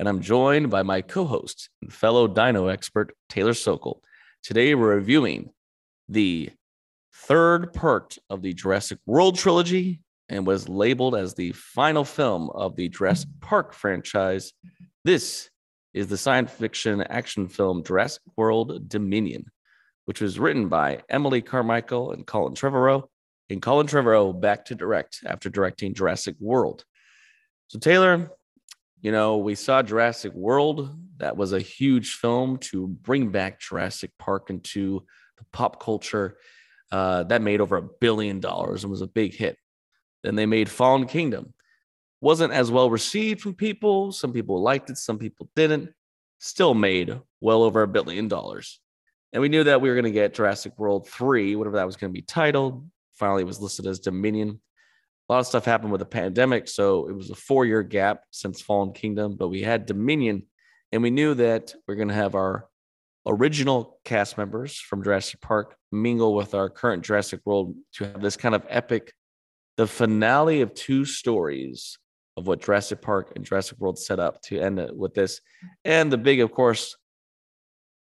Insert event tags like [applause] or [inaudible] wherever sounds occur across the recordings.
and I'm joined by my co host and fellow dino expert, Taylor Sokol. Today, we're reviewing the third part of the Jurassic World trilogy and was labeled as the final film of the Jurassic Park franchise. This is the science fiction action film Jurassic World Dominion, which was written by Emily Carmichael and Colin Trevorrow. And Colin Trevorrow back to direct after directing Jurassic World. So, Taylor, you know, we saw Jurassic World. That was a huge film to bring back Jurassic Park into the pop culture. Uh, that made over a billion dollars and was a big hit. Then they made Fallen Kingdom, wasn't as well received from people. Some people liked it, some people didn't. Still made well over a billion dollars. And we knew that we were going to get Jurassic World 3, whatever that was going to be titled. Finally, it was listed as Dominion. A lot of stuff happened with the pandemic. So it was a four year gap since Fallen Kingdom, but we had Dominion. And we knew that we're going to have our original cast members from Jurassic Park mingle with our current Jurassic World to have this kind of epic, the finale of two stories of what Jurassic Park and Jurassic World set up to end it with this. And the big, of course,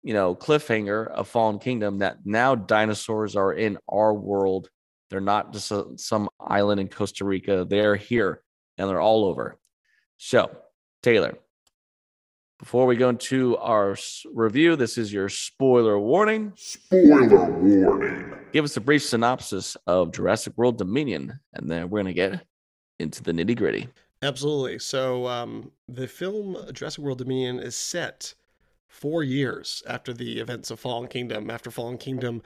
you know, cliffhanger of Fallen Kingdom that now dinosaurs are in our world. They're not just a, some island in Costa Rica. They're here and they're all over. So, Taylor, before we go into our review, this is your spoiler warning. Spoiler warning. Give us a brief synopsis of Jurassic World Dominion, and then we're going to get into the nitty gritty. Absolutely. So um, the film Jurassic World Dominion is set four years after the events of Fallen Kingdom. After Fallen Kingdom,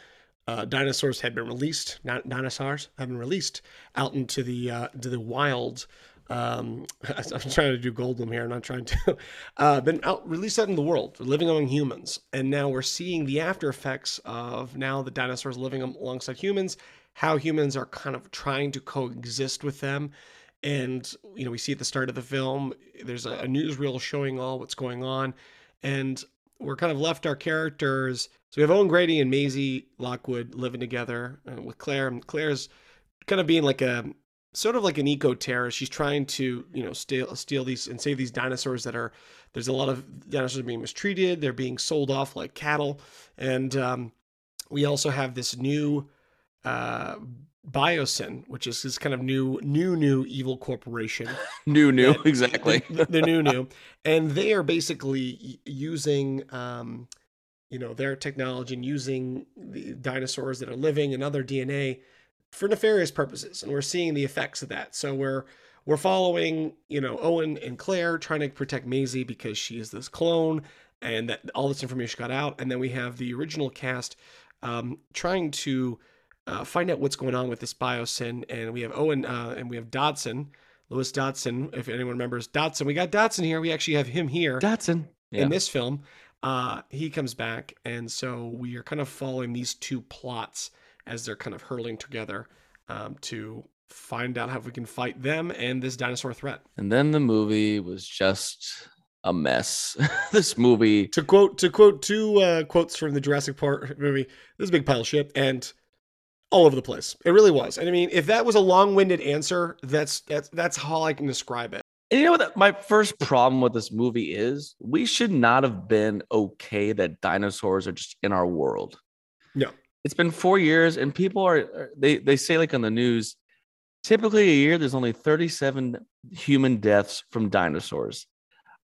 uh, dinosaurs had been released. Not dinosaurs have been released out into the uh, to the wild. Um, [laughs] I'm trying to do Goldblum here. I'm not trying to. [laughs] Uh, been out released out in the world, living among humans, and now we're seeing the after effects of now the dinosaurs living alongside humans. How humans are kind of trying to coexist with them and you know we see at the start of the film there's a, a newsreel showing all what's going on and we're kind of left our characters. So we have owen grady and maisie lockwood living together uh, with claire and claire's kind of being like a sort of like an eco terrorist she's trying to you know steal steal these and save these dinosaurs that are there's a lot of dinosaurs being mistreated. They're being sold off like cattle. And um, we also have this new uh biosyn which is this kind of new new new evil corporation. [laughs] New, new, that- exactly. the, the new [laughs] new. And they are basically using um you know their technology and using the dinosaurs that are living and other dna for nefarious purposes. And we're seeing the effects of that. So we're we're following you know owen and claire trying to protect maisie because she is this clone and that all this information got out. And then we have the original cast um, trying to uh, find out what's going on with this biosyn and we have owen uh, and we have dodgson Lewis Dodgson. if anyone remembers Dodgson, we got Dodgson here. We actually have him here Dodgson Yeah. in this film. Uh, he comes back, and so we are kind of following these two plots as they're kind of hurling together um, to find out how we can fight them and this dinosaur threat. And then the movie was just a mess. [laughs] this movie, To quote to quote two uh, quotes from the Jurassic Park movie, this is a big pile of shit and all over the place. It really was. And I mean, if that was a long-winded answer, that's that's that's how I can describe it. and you know what? My first problem with this movie is we should not have been okay that dinosaurs are just in our world. No. It's been four years, and people are, are- they, they say, like on the news, typically a year, there's only 37 human deaths from dinosaurs.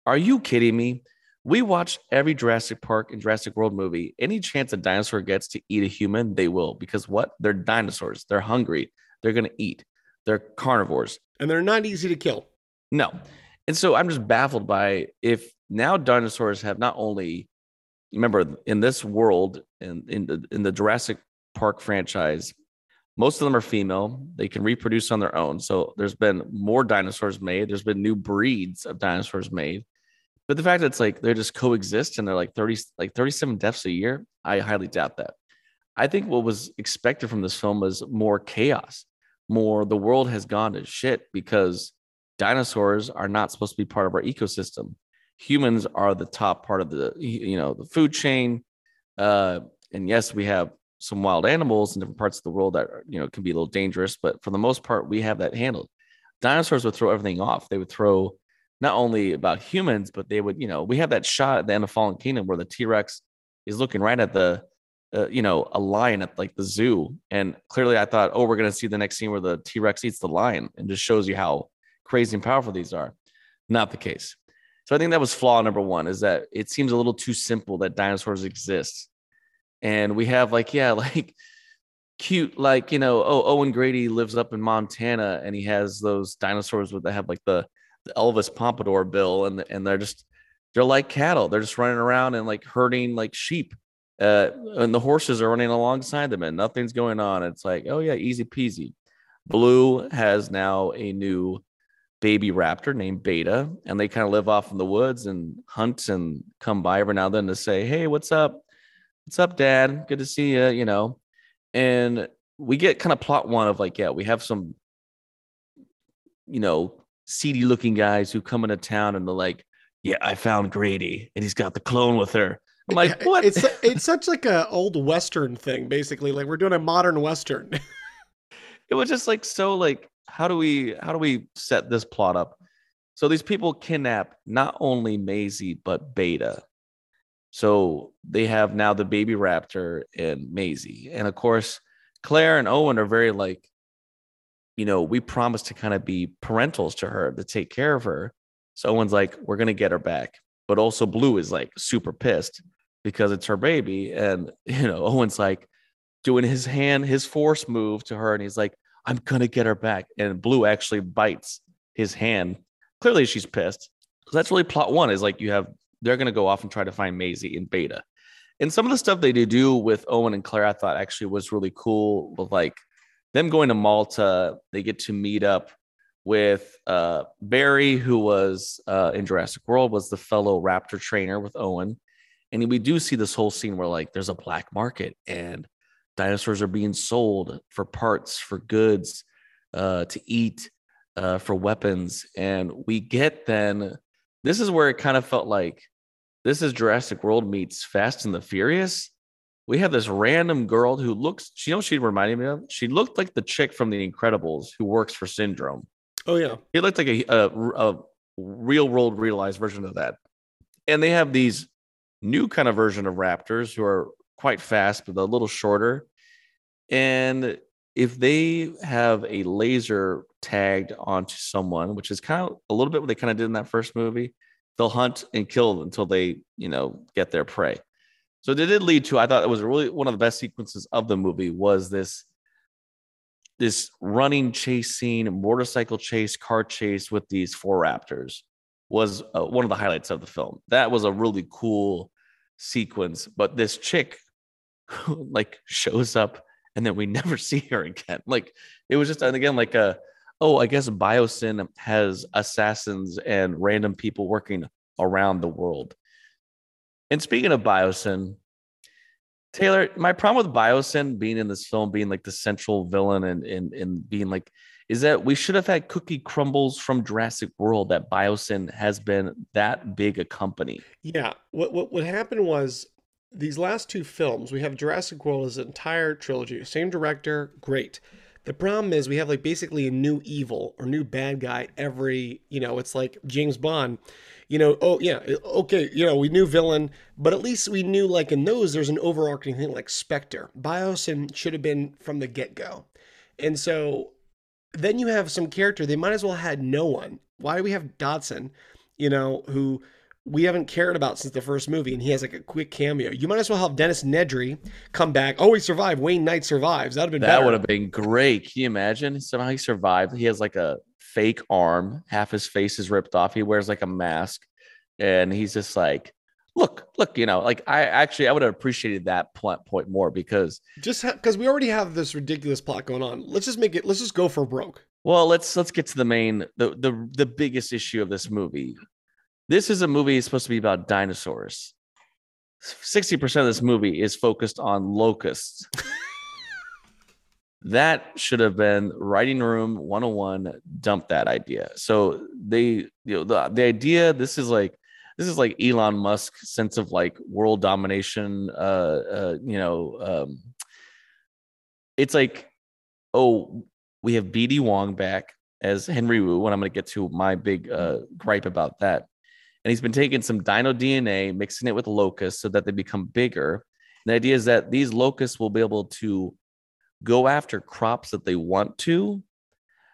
Are you kidding me? We watch every Jurassic Park and Jurassic World movie. Any chance a dinosaur gets to eat a human, they will. Because what? They're dinosaurs. They're hungry. They're going to eat. They're carnivores. And they're not easy to kill. No. And so I'm just baffled by if now dinosaurs have not only remember in this world in in the in the Jurassic Park franchise, most of them are female. They can reproduce on their own. So there's been more dinosaurs made. There's been new breeds of dinosaurs made. But the fact that it's like they're just coexist and they're like 30, like 37 deaths a year, I highly doubt that. I think what was expected from this film was more chaos, more the world has gone to shit because dinosaurs are not supposed to be part of our ecosystem. Humans are the top part of the you know the food chain. Uh, and yes, we have some wild animals in different parts of the world that you know can be a little dangerous, but for the most part, we have that handled. Dinosaurs would throw everything off. They would throw not only about humans, but they would, you know, we have that shot at the end of Fallen Kingdom where the T Rex is looking right at the, uh, you know, a lion at like the zoo. And clearly I thought, oh, we're going to see the next scene where the T Rex eats the lion and just shows you how crazy and powerful these are. Not the case. So I think that was flaw number one is that it seems a little too simple that dinosaurs exist. And we have like, yeah, [laughs] like cute, like, you know, oh, Owen Grady lives up in Montana and he has those dinosaurs that have like the, the Elvis Pompadour bill, and and they're just they're like cattle. They're just running around and like herding like sheep. Uh, and the horses are running alongside them, and nothing's going on. It's like, oh yeah, easy peasy. Blue has now a new baby raptor named Beta, and they kind of live off in the woods and hunt and come by every now and then to say, "Hey, what's up? What's up, Dad? Good to see you." You know, and we get kind of plot one of like, yeah, we have some, you know, seedy looking guys who come into town and they're like, "Yeah, I found Grady, and he's got the clone with her." I'm like, [laughs] "What?" It's it's such like a old western thing, basically. Like we're doing a modern western. [laughs] it was just like so like how do we how do we set this plot up? So these people kidnap not only Maisie but Beta. So they have now the baby raptor and Maisie, and of course Claire and Owen are very like you know, we promised to kind of be parentals to her to take care of her. So Owen's like, we're gonna get her back. But also Blue is like super pissed because it's her baby. And [laughs] you know, Owen's like doing his hand, his force move to her, and he's like, I'm gonna get her back. And Blue actually bites his hand. Clearly she's pissed. So that's really plot one is like you have they're gonna go off and try to find Maisie in beta. And some of the stuff they do with Owen and Claire, I thought actually was really cool with like them going to Malta, they get to meet up with uh, Barry, who was uh, in Jurassic World, was the fellow raptor trainer with Owen. And we do see this whole scene where like there's a black market and dinosaurs are being sold for parts, for goods, uh, to eat, uh, for weapons. And we get then this is where it kind of felt like this is Jurassic World meets Fast and the Furious we have this random girl who looks, you know, she reminded me of. She looked like the chick from The Incredibles who works for Syndrome. Oh yeah, it looked like a, a, a real world realized version of that. And they have these new kind of version of raptors who are quite fast but a little shorter. And if they have a laser tagged onto someone, which is kind of a little bit what they kind of did in that first movie, they'll hunt and kill until they, you know, get their prey. So it did lead to I thought it was really one of the best sequences of the movie was this this running chase scene, motorcycle chase, car chase with these four raptors was uh, one of the highlights of the film. That was a really cool sequence, but this chick [laughs] like shows up and then we [laughs] never see her again. Like it was just and again like a oh, I guess Biosyn has assassins and random people working around the world. And speaking of Biosyn, Taylor, my problem with Biosyn being in this film, being like the central villain and, and, and being like, is that we should have had Cookie Crumbles from Jurassic World that Biosyn has been that big a company. Yeah. What, what, what happened was these last two films, we have Jurassic World as an entire trilogy, same director, great. The problem is we have like basically a new evil or new bad guy every, you know, it's like James Bond you know, oh yeah, okay, you know, we knew villain, but at least we knew like in those there's an overarching thing like Spectre. Biosyn should have been from the get go, and so then you have some character they might as well had no one. Why do we have Dodgson, you know, who we haven't cared about since the first movie, and he has like a quick cameo. You might as well have Dennis Nedry come back. Oh, he survived. Wayne Knight survives. That'd have been that would have been great. Can you imagine somehow he survived? He has like a fake arm. Half his face is ripped off. He wears like a mask, and he's just like, "Look, look, you know, like I actually I would have appreciated that plot point more because just because ha- we already have this ridiculous plot going on. Let's just make it. Let's just go for broke. Well, let's let's get to the main the the the biggest issue of this movie. This is a movie supposed to be about dinosaurs. 60% of this movie is focused on locusts. [laughs] that should have been writing room 101 dump that idea. So they you know the, the idea this is like this is like Elon Musk sense of like world domination uh uh you know um it's like oh we have BD Wong back as Henry Wu and I'm going to get to my big uh gripe about that and he's been taking some dino DNA, mixing it with locusts so that they become bigger. And the idea is that these locusts will be able to go after crops that they want to,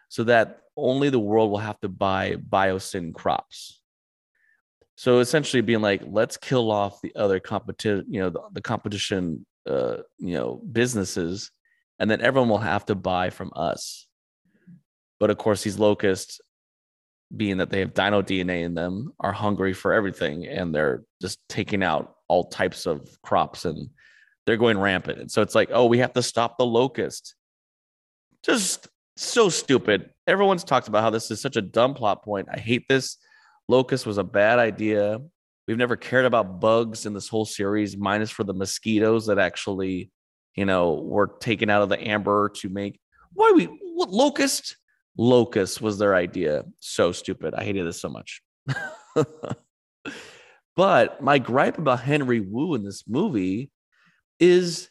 so that only the world will have to buy biosyn crops. So essentially, being like, let's kill off the other competition, you know, the, the competition, uh, you know, businesses, and then everyone will have to buy from us. But of course, these locusts being that they have dino DNA in them, are hungry for everything and they're just taking out all types of crops and they're going rampant. And so it's like, oh, we have to stop the locust. Just so stupid. Everyone's talked about how this is such a dumb plot point. I hate this. Locust was a bad idea. We've never cared about bugs in this whole series, minus for the mosquitoes that actually, you know, were taken out of the amber to make. Why we what locust? Locust was their idea. So stupid. I hated this so much. [laughs] but my gripe about Henry Wu in this movie is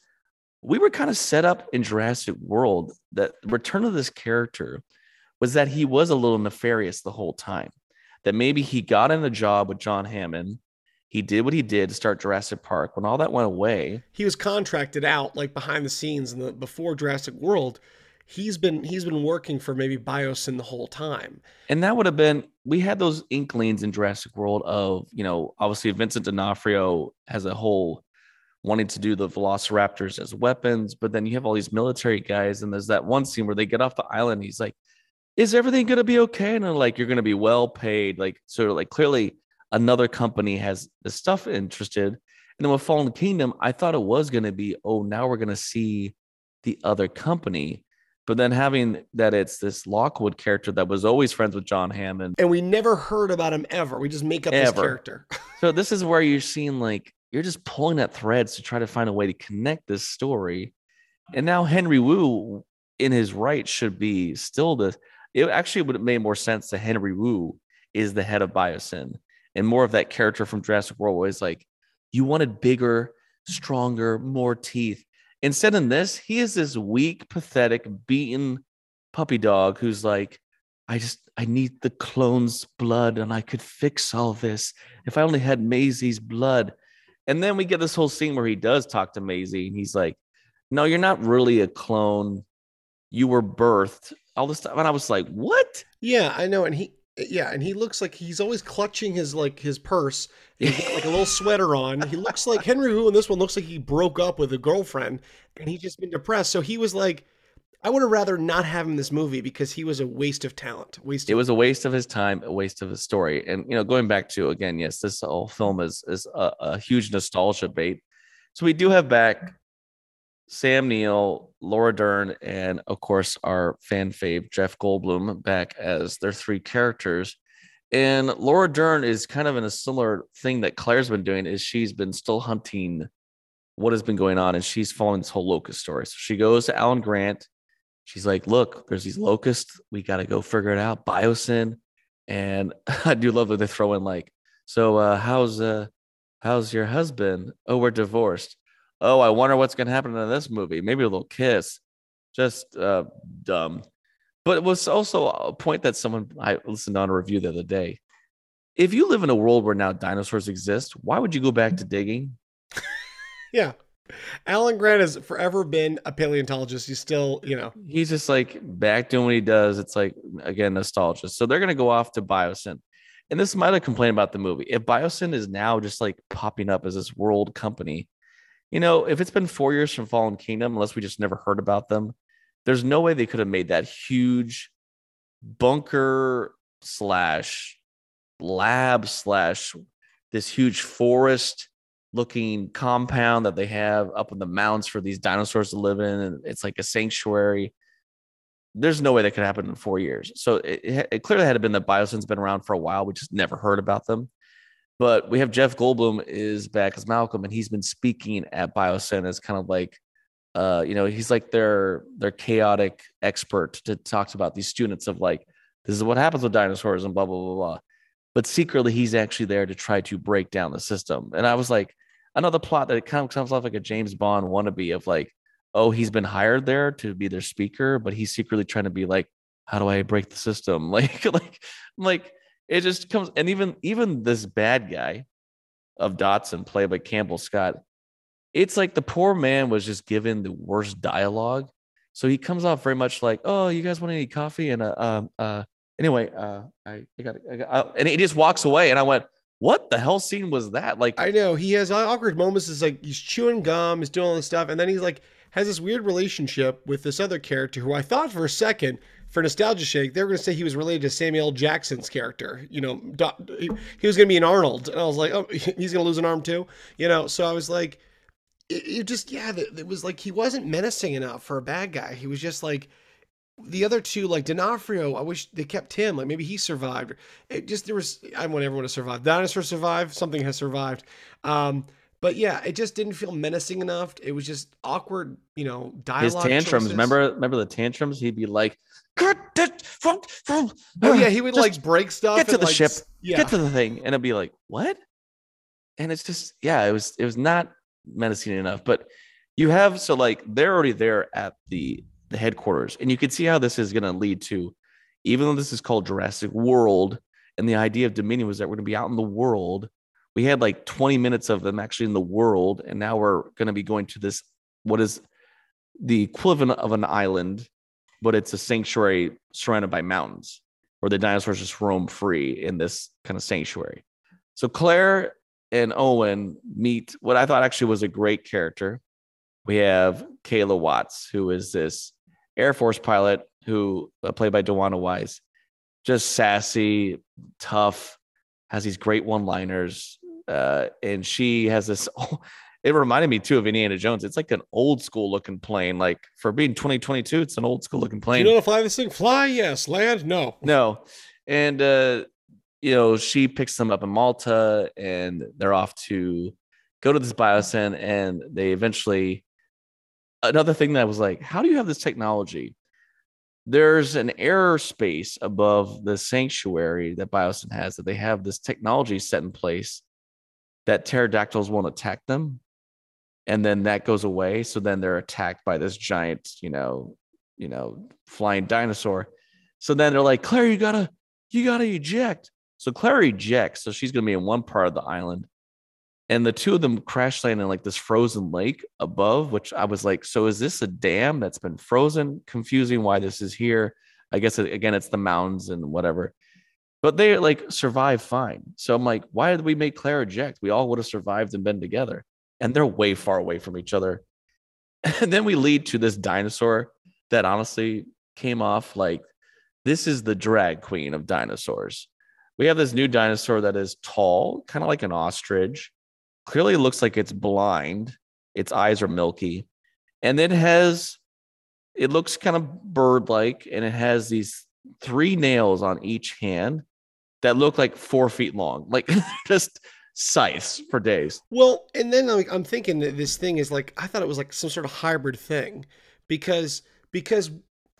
we were kind of set up in Jurassic World that return of this character was that he was a little nefarious the whole time. That maybe he got in a job with John Hammond. He did what he did to start Jurassic Park. When all that went away, he was contracted out like behind the scenes in the before Jurassic World he's been he's been working for maybe Biosyn the whole time. And that would have been we had those inklings in Jurassic World of, you know, obviously Vincent D'Onofrio has a whole wanting to do the velociraptors as weapons, but then you have all these military guys, and there's that one scene where they get off the island. He's like, Is everything gonna be okay? And I'm like, You're gonna be well paid. Like, sort of like clearly another company has the stuff interested. And then with Fallen Kingdom, I thought it was gonna be, oh, now we're gonna see the other company. But then having that it's this Lockwood character that was always friends with John Hammond. And we never heard about him ever. We just make up ever. this character. [laughs] so this is where you're seeing like you're just pulling at threads to try to find a way to connect this story. And now Henry Wu in his right should be still the it actually would have made more sense that Henry Wu is the head of Biosyn and more of that character from Jurassic World was like you wanted bigger, stronger, more teeth. Instead, in this, he is this weak, pathetic, beaten puppy dog who's like, I just, I need the clone's blood and I could fix all this if I only had Maisie's blood. And then we get this whole scene where he does talk to Maisie and he's like, No, you're not really a clone. You were birthed. All this stuff. And I was like, What? Yeah, I know. And he, yeah, and he looks like he's always clutching his like his purse. He's got like a little sweater on. He looks like Henry Wu in this one looks like he broke up with a girlfriend and he's just been depressed. So he was like, I would have rather not have him in this movie because he was a waste of talent. Waste. Of- it was a waste of his time, a waste of his story. And you know, going back to again, yes, this whole film is is a, a huge nostalgia bait. So we do have back Sam Neill, Laura Dern, and of course our fan fave Jeff Goldblum back as their three characters. And Laura Dern is kind of in a similar thing that Claire's been doing is she's been still hunting what has been going on and she's following this whole locust story. So she goes to Alan Grant. She's like, look, there's these locusts. We got to go figure it out. Biosyn. And [laughs] I do love that they throw in like, so uh, how's uh how's your husband? Oh, we're divorced oh, I wonder what's going to happen in this movie. Maybe a little kiss. Just uh, dumb. But it was also a point that someone I listened on a review the other day. If you live in a world where now dinosaurs exist, why would you go back to digging? [laughs] yeah. Alan Grant has forever been a paleontologist. He's still, you know, he's just like back doing what he does. It's like again nostalgia. So they're gonna go off to Biosyn, and this might have complained about the movie. If Biosyn is now just like popping up as this world company, you know, if it's been four years from Fallen Kingdom, unless we just never heard about them, there's no way they could have made that huge bunker slash lab slash this huge forest looking compound that they have up in the mountains for these dinosaurs to live in. And it's like a sanctuary. There's no way that could happen in four years. So it, it, clearly had to been that Biosyn's been around for a while. We just never heard about them. But we have Jeff Goldblum is back as Malcolm, and he's been speaking at Biosyn as kind of like, uh, you know, he's like their their chaotic expert to talk about these students of like, this is what happens with dinosaurs and blah blah blah blah. But secretly, he's actually there to try to break down the system. And I was like, another plot that it kind of comes off like a James Bond wannabe of like, oh, he's been hired there to be their speaker, but he's secretly trying to be like, how do I break the system? [laughs] Like, like, like it just comes, and even even this bad guy of Dodgson played by Campbell Scott, it's like the poor man was just given the worst dialogue. So he comes off very much like, "Oh, you guys want any coffee?" And uh, um, uh, anyway, uh, I, I got, I got uh, and he just walks away, and I went, "What the hell scene was that?" Like, I know he has awkward moments. It's like he's chewing gum, he's doing all this stuff, and then he's like has this weird relationship with this other character who I thought for a second, for nostalgia sake, they were going to say he was related to Samuel Jackson's character. You know, he was going to be an Arnold, and I was like, oh, [laughs] he's going to lose an arm too. You know, so I was like, it, it just yeah, it was like he wasn't menacing enough for a bad guy. He was just like the other two, like D'Onofrio, I wish they kept him. Like maybe he survived. It just there was I want everyone to survive. Dinosaur survived. Something has survived. Um, but yeah, it just didn't feel menacing enough. It was just awkward, you know, dialogue. His tantrums. Choices. Remember, remember the tantrums? He'd be like, "Get it from, from." Oh yeah, he would like break stuff. Get to the like, ship. Yeah. Get to the thing, and it'd be like, "What?" And it's just, yeah, it was, it was not menacing enough. But you have so like they're already there at the the headquarters, and you can see how this is going to lead to, even though this is called Jurassic World, and the idea of Dominion was that we're going to be out in the world we had like 20 minutes of them actually in the world and now we're going to be going to this what is the equivalent of an island but it's a sanctuary surrounded by mountains where the dinosaurs just roam free in this kind of sanctuary. So claire and owen meet what i thought actually was a great character. We have kayla watts who is this air force pilot who uh, played by DeWanda Wise just sassy tough has these great one liners uh, and she has this. [laughs] it reminded me too of Indiana Jones. It's like an old school looking plane. Like for being 2022, it's an old school looking plane. You know to fly this thing? Fly, yes. Land, no. No. And uh, you know, she picks them up in Malta, and they're off to go to this Biosyn, and they eventually. Another thing that was like, how do you have this technology? There's an airspace above the sanctuary that Biosyn has that they have this technology set in place that pterodactyls won't attack them and then that goes away. So then they're attacked by this giant you know you know flying dinosaur. So then they're like claire you gotta you gotta eject. So claire ejects so she's gonna be in one part of the island. And the two of them crash land in like this frozen lake above which i was like so is this a dam that's been frozen? Confusing why this is here. I guess again it's the mountains and whatever but they like survive fine. So I'm like, why did we make Claire eject? We all would have survived and been together. And they're way far away from each other. [laughs] And then we lead to this dinosaur that honestly came off like this is the drag queen of dinosaurs. We have this new dinosaur that is tall, kind of like an ostrich. Clearly looks like it's blind. Its eyes are milky. And it has, it looks kind of bird like, and it has these three nails on each hand that look like four feet long, like [laughs] just scythes for days. Well, and then I'm thinking that this thing is like I thought it was like some sort of hybrid thing because because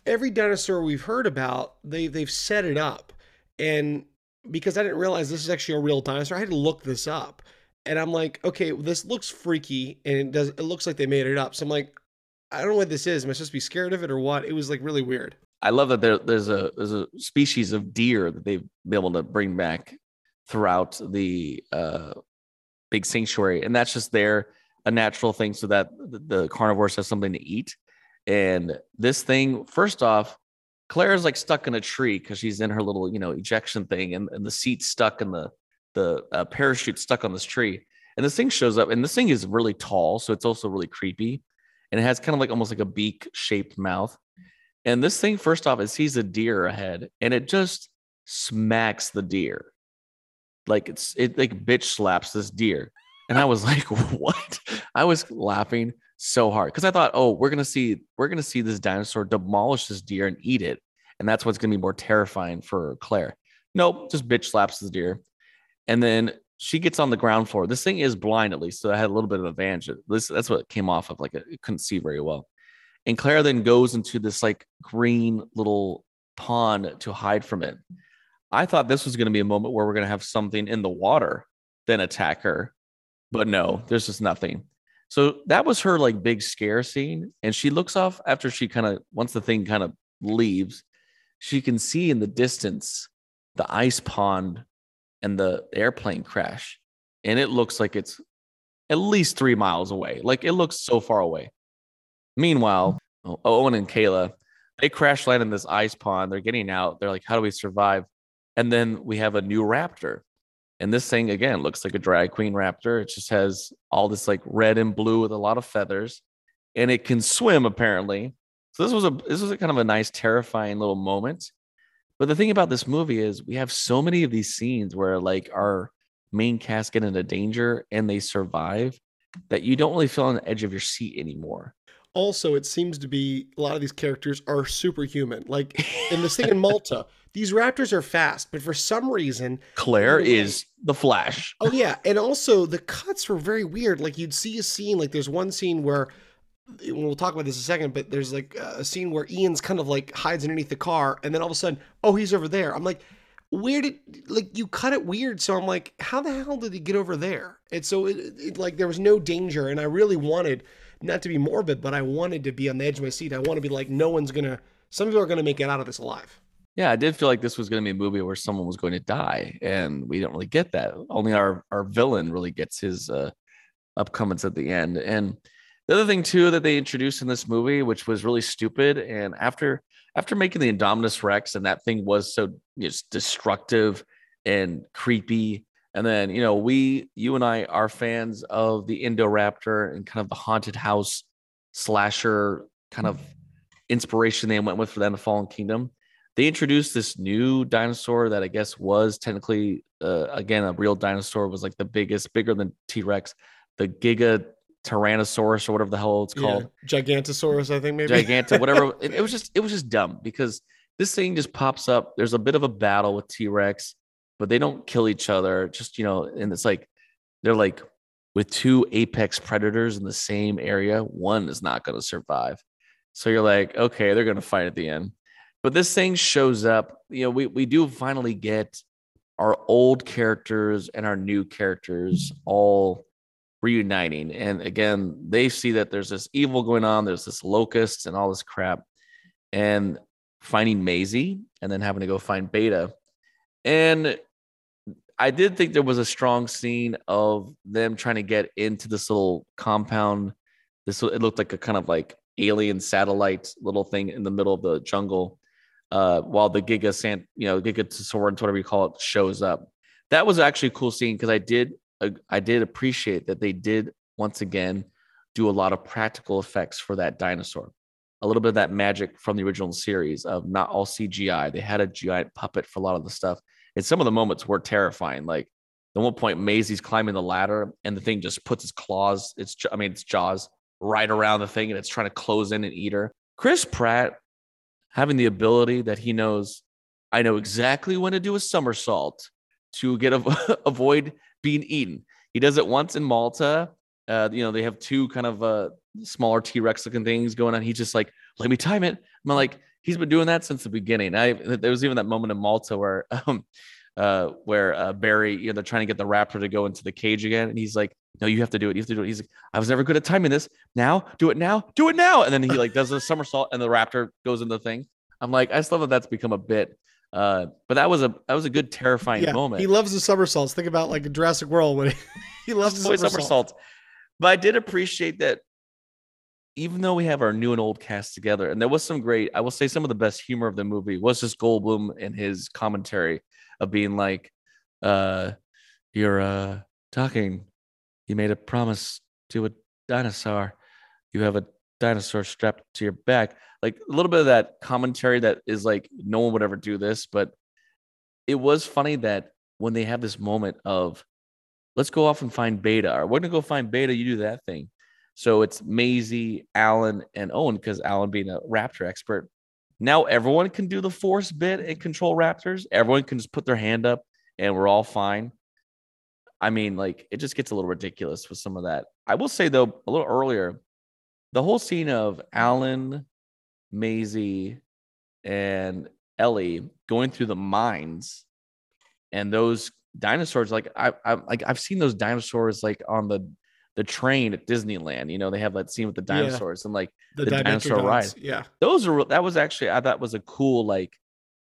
every dinosaur we've heard about they they've set it up and because I didn't realize this is actually a real dinosaur, I had to look this up. And I'm like, okay, this looks freaky and it does it looks like they made it up. So I'm like, I don't know what this is. Am I supposed to be scared of it or what? It was like really weird. I love that there, there's a there's a species of deer that they've been able to bring back throughout the uh, big sanctuary, and that's just there a natural thing so that the carnivores have something to eat. And this thing, first off, Claire's like stuck in a tree because she's in her little you know ejection thing, and, and the seat's stuck in the the uh, parachute stuck on this tree. And this thing shows up, and this thing is really tall, so it's also really creepy, and it has kind of like almost like a beak shaped mouth and this thing, first off, it sees a deer ahead and it just smacks the deer. Like it's it like bitch slaps this deer. And I was [laughs] like, what? I was laughing so hard because I thought, oh, we're gonna see, we're gonna see this dinosaur demolish this deer and eat it. And that's what's gonna be more terrifying for Claire. Nope, just bitch slaps the deer. And then she gets on the ground floor. This thing is blind at least, so I had a little bit of advantage. This that's what came off of. Like it couldn't see very well. And Clara then goes into this like green little pond to hide from it. I thought this was going to be a moment where we're going to have something in the water then attack her, but no, there's just nothing. So that was her like big scare scene. And she looks off after she kind of, once the thing kind of leaves, she can see in the distance the ice pond and the airplane crash. And it looks like it's at least three miles away. Like it looks so far away. Meanwhile, Owen and Kayla, they crash land in this ice pond. They're getting out. They're like, how do we survive? And then we have a new raptor. And this thing, again, looks like a drag queen raptor. It just has all this like red and blue with a lot of feathers. And it can swim, apparently. So this was a this was a kind of a nice, terrifying little moment. But the thing about this movie is we have so many of these scenes where like our main cast get into danger and they survive that you don't really feel on the edge of your seat anymore. Also, it seems to be a lot of these characters are superhuman. Like in this thing in Malta, [laughs] these raptors are fast, but for some reason, Claire is the Flash. Oh yeah, and also the cuts were very weird. Like you'd see a scene, like there's one scene where we'll talk about this in a second, but there's like a scene where Ian's kind of like hides underneath the car, and then all of a sudden, oh, he's over there. I'm like, where did like you cut it weird? So I'm like, how the hell did he get over there? And so it, it, like there was no danger, and I really wanted not to be morbid, but I wanted to be on the edge of my seat. I want to be like, no one's gonna, some people are gonna make it out of this alive. Yeah, I did feel like this was going to be a movie where someone was going to die, and we don't really get that. Only our our villain really gets his uh, upcomings at the end, and the other thing too that they introduced in this movie, which was really stupid, and after after making the Indominus Rex, and that thing was so just destructive and creepy. And then, you know, we, you and I are fans of the Indoraptor and kind of the haunted house slasher kind of inspiration they went with for them, the Fallen Kingdom. They introduced this new dinosaur that I guess was technically, uh, again, a real dinosaur, was like the biggest, bigger than T Rex, the Giga Tyrannosaurus or whatever the hell it's called. Yeah, Gigantosaurus, I think maybe. Gigantic, whatever. [laughs] it, it was just it was just dumb because this thing just pops up. There's a bit of a battle with T Rex, but they don't kill each other. Just you know, and it's like they're like with two apex predators in the same area, one is not going to survive. So you're like, okay, they're going to fight at the end. But this thing shows up. You know, we we do finally get our old characters and our new characters all reuniting. And again, they see that there's this evil going on, there's this locust and all this crap, and finding Maisie and then having to go find Beta. And I did think there was a strong scene of them trying to get into this little compound. This it looked like a kind of like alien satellite little thing in the middle of the jungle. Uh, while the Giga Sant, you know, Giga Gigantosaurus, whatever you call it, shows up. That was actually a cool scene because I did I did appreciate that they did once again do a lot of practical effects for that dinosaur. A little bit of that magic from the original series of not all CGI. They had a giant puppet for a lot of the stuff. And some of the moments were terrifying. Like the one point, Maisie's climbing the ladder and the thing just puts its claws, its I mean its jaws right around the thing and it's trying to close in and eat her. Chris Pratt having the ability that he knows, I know exactly when to do a somersault to get a, [laughs] avoid being eaten. He does it once in Malta. Uh, you know, they have two kind of uh, smaller T Rex looking things going on. He's just like, let me time it. I'm like, he's been doing that since the beginning. I there was even that moment in Malta where [laughs] um uh where uh Barry, you know, they're trying to get the raptor to go into the cage again, and he's like, No, you have to do it. You have to do it. He's like, I was never good at timing this. Now, do it now, do it now. And then he like does a somersault and the raptor goes in the thing. I'm like, I just love that that's become a bit. Uh, but that was a that was a good terrifying yeah, moment. He loves the somersaults. Think about like Jurassic World when he, [laughs] he loves the somersaults. somersaults. But I did appreciate that even though we have our new and old cast together, and there was some great, I will say some of the best humor of the movie was just Goldblum and his commentary of being like, uh, you're uh talking, you made a promise to a dinosaur. You have a dinosaur strapped to your back. Like a little bit of that commentary that is like no one would ever do this but it was funny that when they have this moment of let's go off and find beta or we're gonna go find beta you do that thing so it's Maisie, Alan, and Owen because Alan being a raptor expert. Now everyone can do the force bit and control raptors. Everyone can just put their hand up and we're all fine. I mean, like it just gets a little ridiculous with some of that. I will say though, a little earlier, the whole scene of Alan, Maisie, and Ellie going through the mines, and those dinosaurs. Like I, I like I've seen those dinosaurs like on the the train at Disneyland. You know, they have that scene with the Yeah. dinosaurs and like The, The dinosaur Dimetrodons, ride. Yeah. those are that was actually I thought was a cool like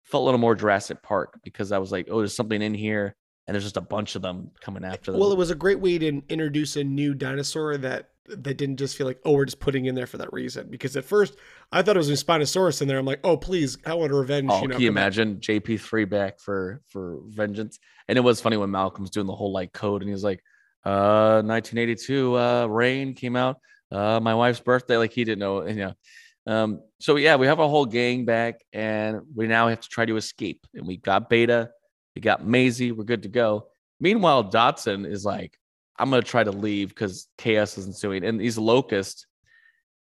felt a little more Jurassic Park because I was like, oh, there's something in here, and there's just a bunch of them coming after them. Well, it was a great way to introduce a new dinosaur that that didn't just feel like, oh, we're just putting in there for that reason. Because at first I thought it was a Spinosaurus in there. I'm like, oh, please, I want a revenge. Oh, you know, can you imagine JP three back for for vengeance? And it was funny when Malcolm's doing the whole like code, and he was like, "Uh, 1982, uh, Rain came out, uh, my wife's birthday." Like he didn't know, you know. Um, so yeah, we have a whole gang back, and we now have to try to escape. And we got Beta, we got Maisie, we're good to go. Meanwhile, Dodgson is like, "I'm gonna try to leave because chaos is ensuing." And these locusts,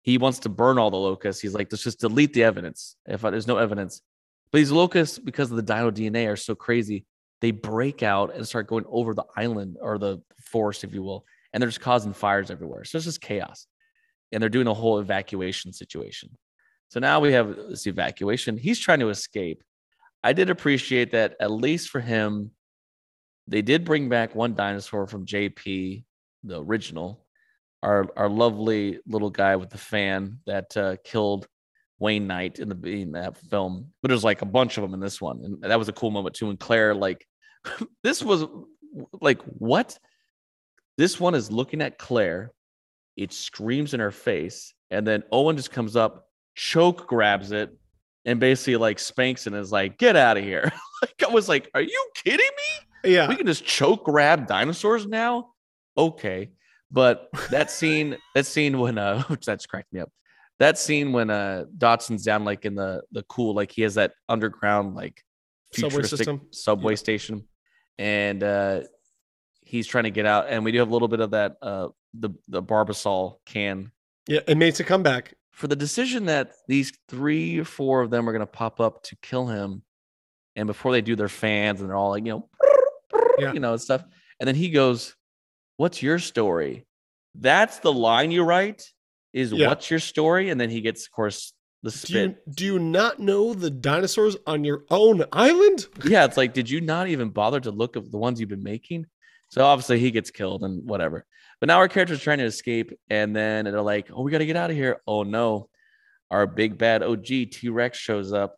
he wants to burn all the locusts. He's like, let's just delete the evidence. If there's no evidence, but these locusts, because of the dino DNA, are so crazy. They break out and start going over the island or the forest, if you will, and they're just causing fires everywhere. So it's just chaos. And they're doing a whole evacuation situation. So now we have this evacuation. He's trying to escape. I did appreciate that, at least for him, they did bring back one dinosaur from JP, the original, our our lovely little guy with the fan that uh, killed Wayne Knight in the in that film. But there's like a bunch of them in this one, and that was a cool moment too. And Claire, like, [laughs] this was like what? This one is looking at Claire. It screams in her face, and then Owen just comes up, choke grabs it, and basically like spanks it and is like, "Get out of here!" [laughs] like I was like, "Are you kidding me?" Yeah. we can just choke grab dinosaurs now okay but that [laughs] scene that scene when uh which that's cracked me up that scene when uh dodgson's down like in the the cool like he has that underground like Subway futuristic system. subway Yeah. station and uh he's trying to get out and we do have a little bit of that uh the the barbasol can Yeah. It makes a comeback. for the decision that these three or four of them are going to pop up to kill him and before they do their fans and they're all like you know Yeah. you know stuff and then he goes what's your story that's the line you write is Yeah. what's your story and then he gets of course the Do you do you not know the dinosaurs on your own island? [laughs] yeah it's like did you not even bother to look at the ones you've been making? So obviously he gets killed and whatever. But now our character's trying to escape and then they're like oh we got to get out of here. Oh no. Our big bad og t-rex shows up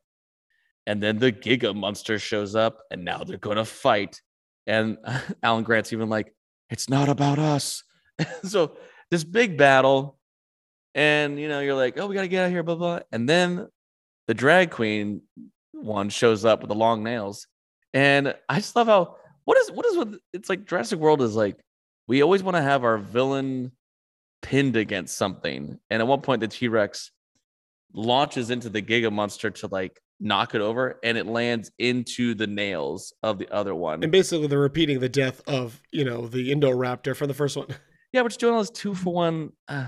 and then the giga monster shows up and now they're going to fight. And [laughs] alan grant's even like it's not about us. [laughs] So this big battle and you know you're like oh we got to get out of here blah blah and then the drag queen one shows up with the long nails and i just love how what is what is with it's like jurassic world is like we always want to have our villain pinned against something and at one point the t-rex launches into the giga monster to like knock it over and it lands into the nails of the other one And basically, they're repeating the death of you know the Indoraptor from the first one. yeah, we're just doing all this two for one. Uh,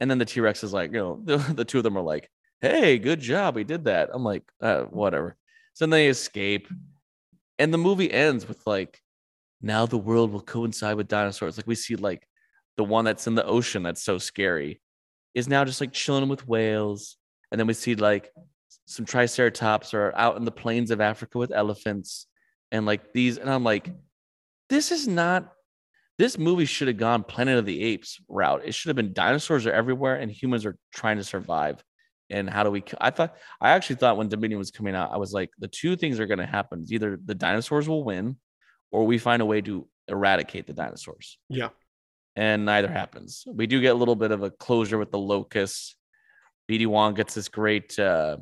and then the T Rex is like, you know, [laughs] the, the two of them are like, hey, good job. We did that. I'm like, uh, whatever. So then they escape. And the movie ends with like, now the world will coincide with dinosaurs. Like we see like the one that's in the ocean that's so scary is now just like chilling with whales. And then we see like some triceratops are out in the plains of Africa with elephants and like these. And I'm like, this is not this movie should have gone Planet of the Apes route. It should have been dinosaurs are everywhere and humans are trying to survive. And how do we? I thought I actually thought when Dominion was coming out, I was like, the two things are going to happen: It's either the dinosaurs will win, or we find a way to eradicate the dinosaurs. Yeah. And neither happens. We do get a little bit of a closure with the locusts. BD Wong gets this great. uh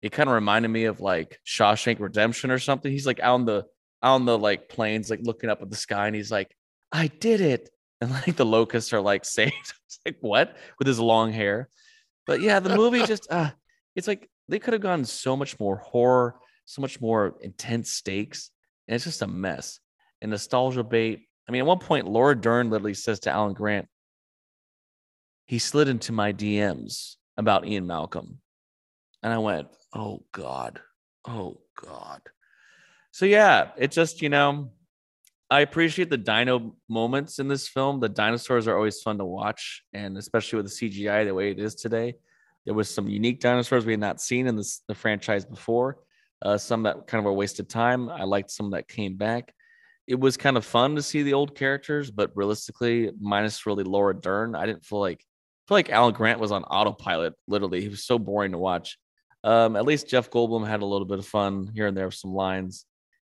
It kind of reminded me of like Shawshank Redemption or something. He's like out on the out on the like plains, like looking up at the sky, and he's like, I did it. And like the locusts are like [laughs] saved. It's like, what? With his long hair. But yeah, the movie just [laughs] uh it's like they could have gone so much more horror, so much more intense stakes. And it's just a mess. And nostalgia bait. I mean, at one point, Laura Dern literally says to Alan Grant, he slid into my DMs about Ian Malcolm. And I went, oh God. Oh God. So yeah, it just, you know, I appreciate the dino moments in this film. The dinosaurs are always fun to watch, and especially with the CGI the way it is today. There was some unique dinosaurs we had not seen in this, the franchise before. Uh, some that kind of were wasted time. I liked some that came back. It was kind of fun to see the old characters, but realistically, minus really Laura Dern, I didn't feel like I feel like Alan Grant was on autopilot. Literally, he was so boring to watch. Um, at least Jeff Goldblum had a little bit of fun here and there with some lines.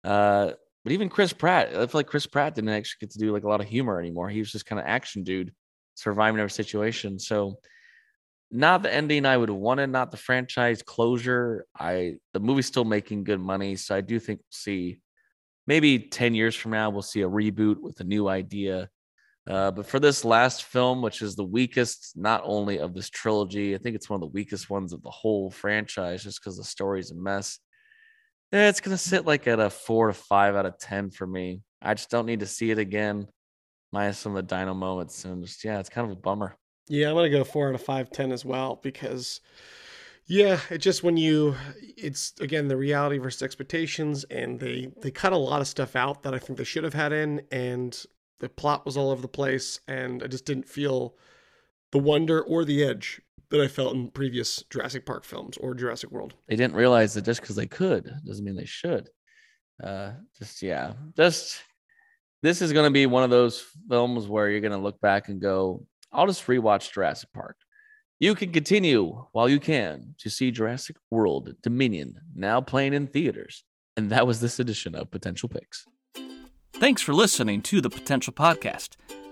Uh, but even Chris Pratt, I feel like Chris Pratt didn't actually get to do like a lot of humor anymore. He was just kind of action dude, surviving every situation. So not the ending I would have wanted, not the franchise closure. I the movie's still making good money, so I do think we'll see maybe 10 years from now we'll see a reboot with a new idea. Uh, but for this last film, which is the weakest, not only of this trilogy, I think it's one of the weakest ones of the whole franchise, just because the story's a mess. Yeah, it's gonna sit like at a four to five out of ten for me. I just don't need to see it again, minus some of the dino moments, and just yeah, it's kind of a bummer. Yeah, I'm gonna go four out of five, ten as well because yeah, it just when you it's again the reality versus expectations, and they they cut a lot of stuff out that I think they should have had in, and the plot was all over the place, and I just didn't feel the wonder or the edge that I felt in previous Jurassic Park films or Jurassic World. They didn't realize that just because they could doesn't mean they should. Uh, just yeah, just this is going to be one of those films where you're going to look back and go, I'll just rewatch Jurassic Park. You can continue while you can to see Jurassic World Dominion now playing in theaters. And that was this edition of Potential Picks. Thanks for listening to the Potential Podcast.